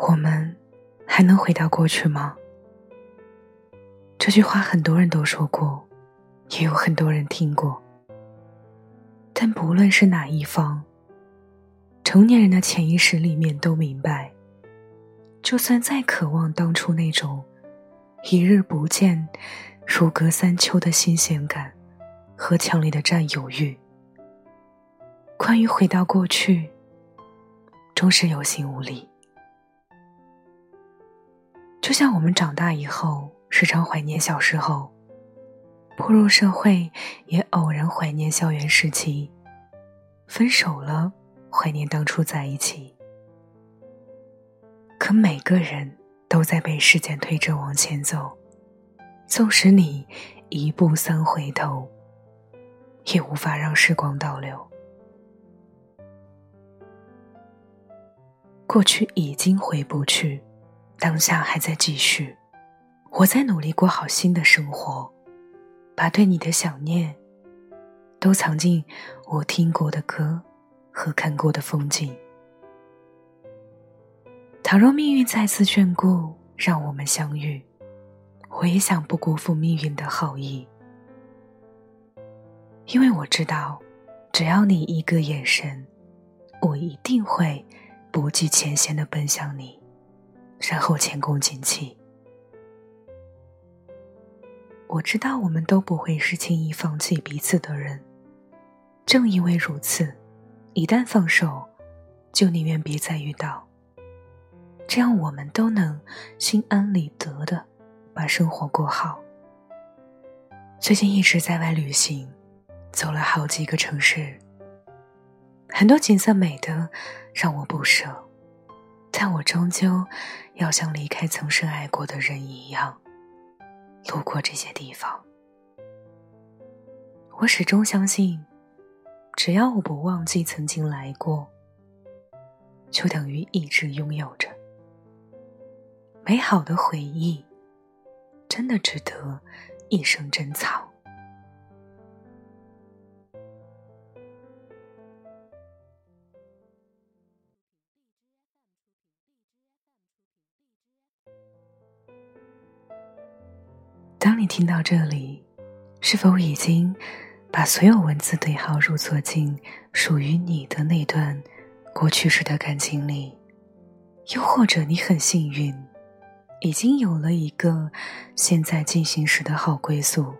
我们还能回到过去吗？这句话很多人都说过，也有很多人听过。但不论是哪一方，成年人的潜意识里面都明白，就算再渴望当初那种一日不见如隔三秋的新鲜感和强烈的占有欲，关于回到过去，终是有心无力。就像我们长大以后，时常怀念小时候；步入社会，也偶然怀念校园时期；分手了，怀念当初在一起。可每个人都在被时间推着往前走，纵使你一步三回头，也无法让时光倒流。过去已经回不去。当下还在继续，我在努力过好新的生活，把对你的想念都藏进我听过的歌和看过的风景。倘若命运再次眷顾，让我们相遇，我也想不辜负命运的好意，因为我知道，只要你一个眼神，我一定会不计前嫌的奔向你。然后前功尽弃。我知道我们都不会是轻易放弃彼此的人，正因为如此，一旦放手，就宁愿别再遇到。这样我们都能心安理得的把生活过好。最近一直在外旅行，走了好几个城市，很多景色美得让我不舍。但我终究要像离开曾深爱过的人一样，路过这些地方。我始终相信，只要我不忘记曾经来过，就等于一直拥有着美好的回忆，真的值得一生珍藏。听到这里，是否已经把所有文字对号入座进属于你的那段过去时的感情里？又或者你很幸运，已经有了一个现在进行时的好归宿？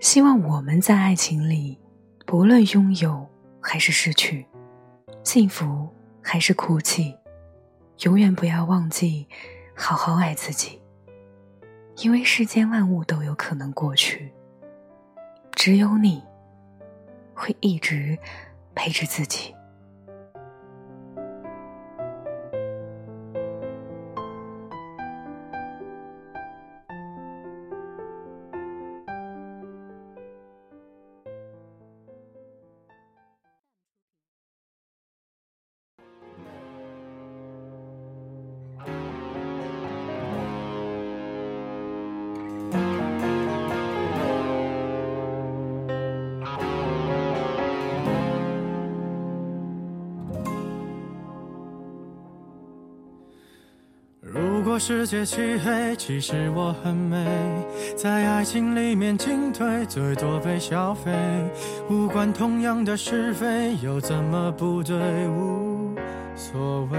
希望我们在爱情里，不论拥有还是失去，幸福还是哭泣，永远不要忘记好好爱自己。因为世间万物都有可能过去，只有你会一直陪着自己。世界漆黑，其实我很美，在爱情里面进退，最多被消费。无关同样的是非，又怎么不对？无所谓。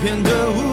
片的雾。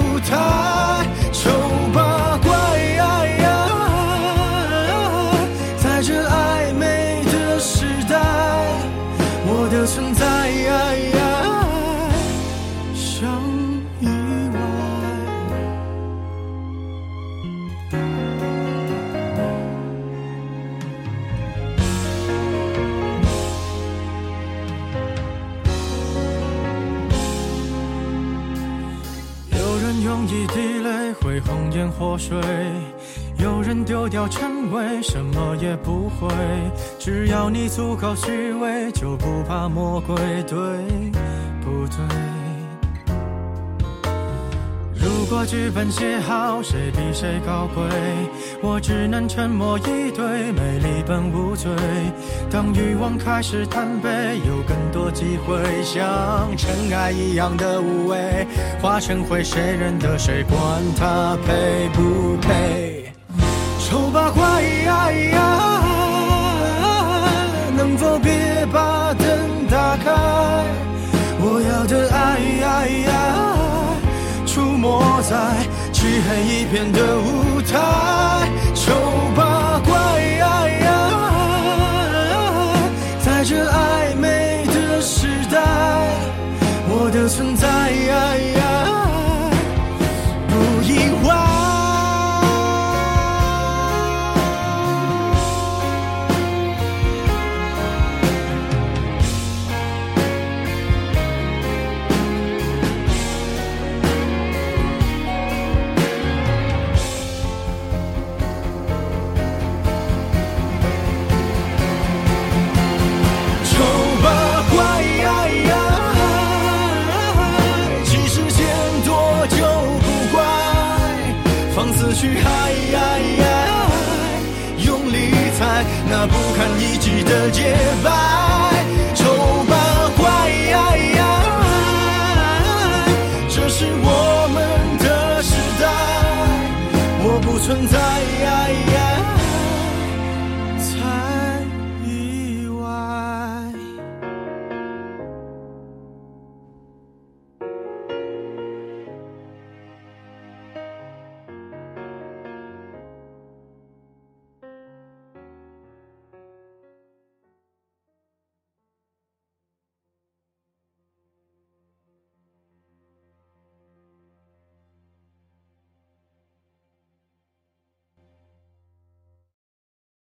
一滴泪会红颜祸水。有人丢掉称谓，什么也不会。只要你足够虚伪，就不怕魔鬼，对不对？如果剧本写好，谁比谁高贵？我只能沉默以对，美丽本无罪。当欲望开始贪杯，有机会，像尘埃一样的无畏，化成灰，谁认得谁？管他配不配？丑八怪，能否别把灯打开？我要的爱。出没在漆黑一片的舞台，丑八怪，在这暧昧，的存在。去爱，用力踩那不堪一击的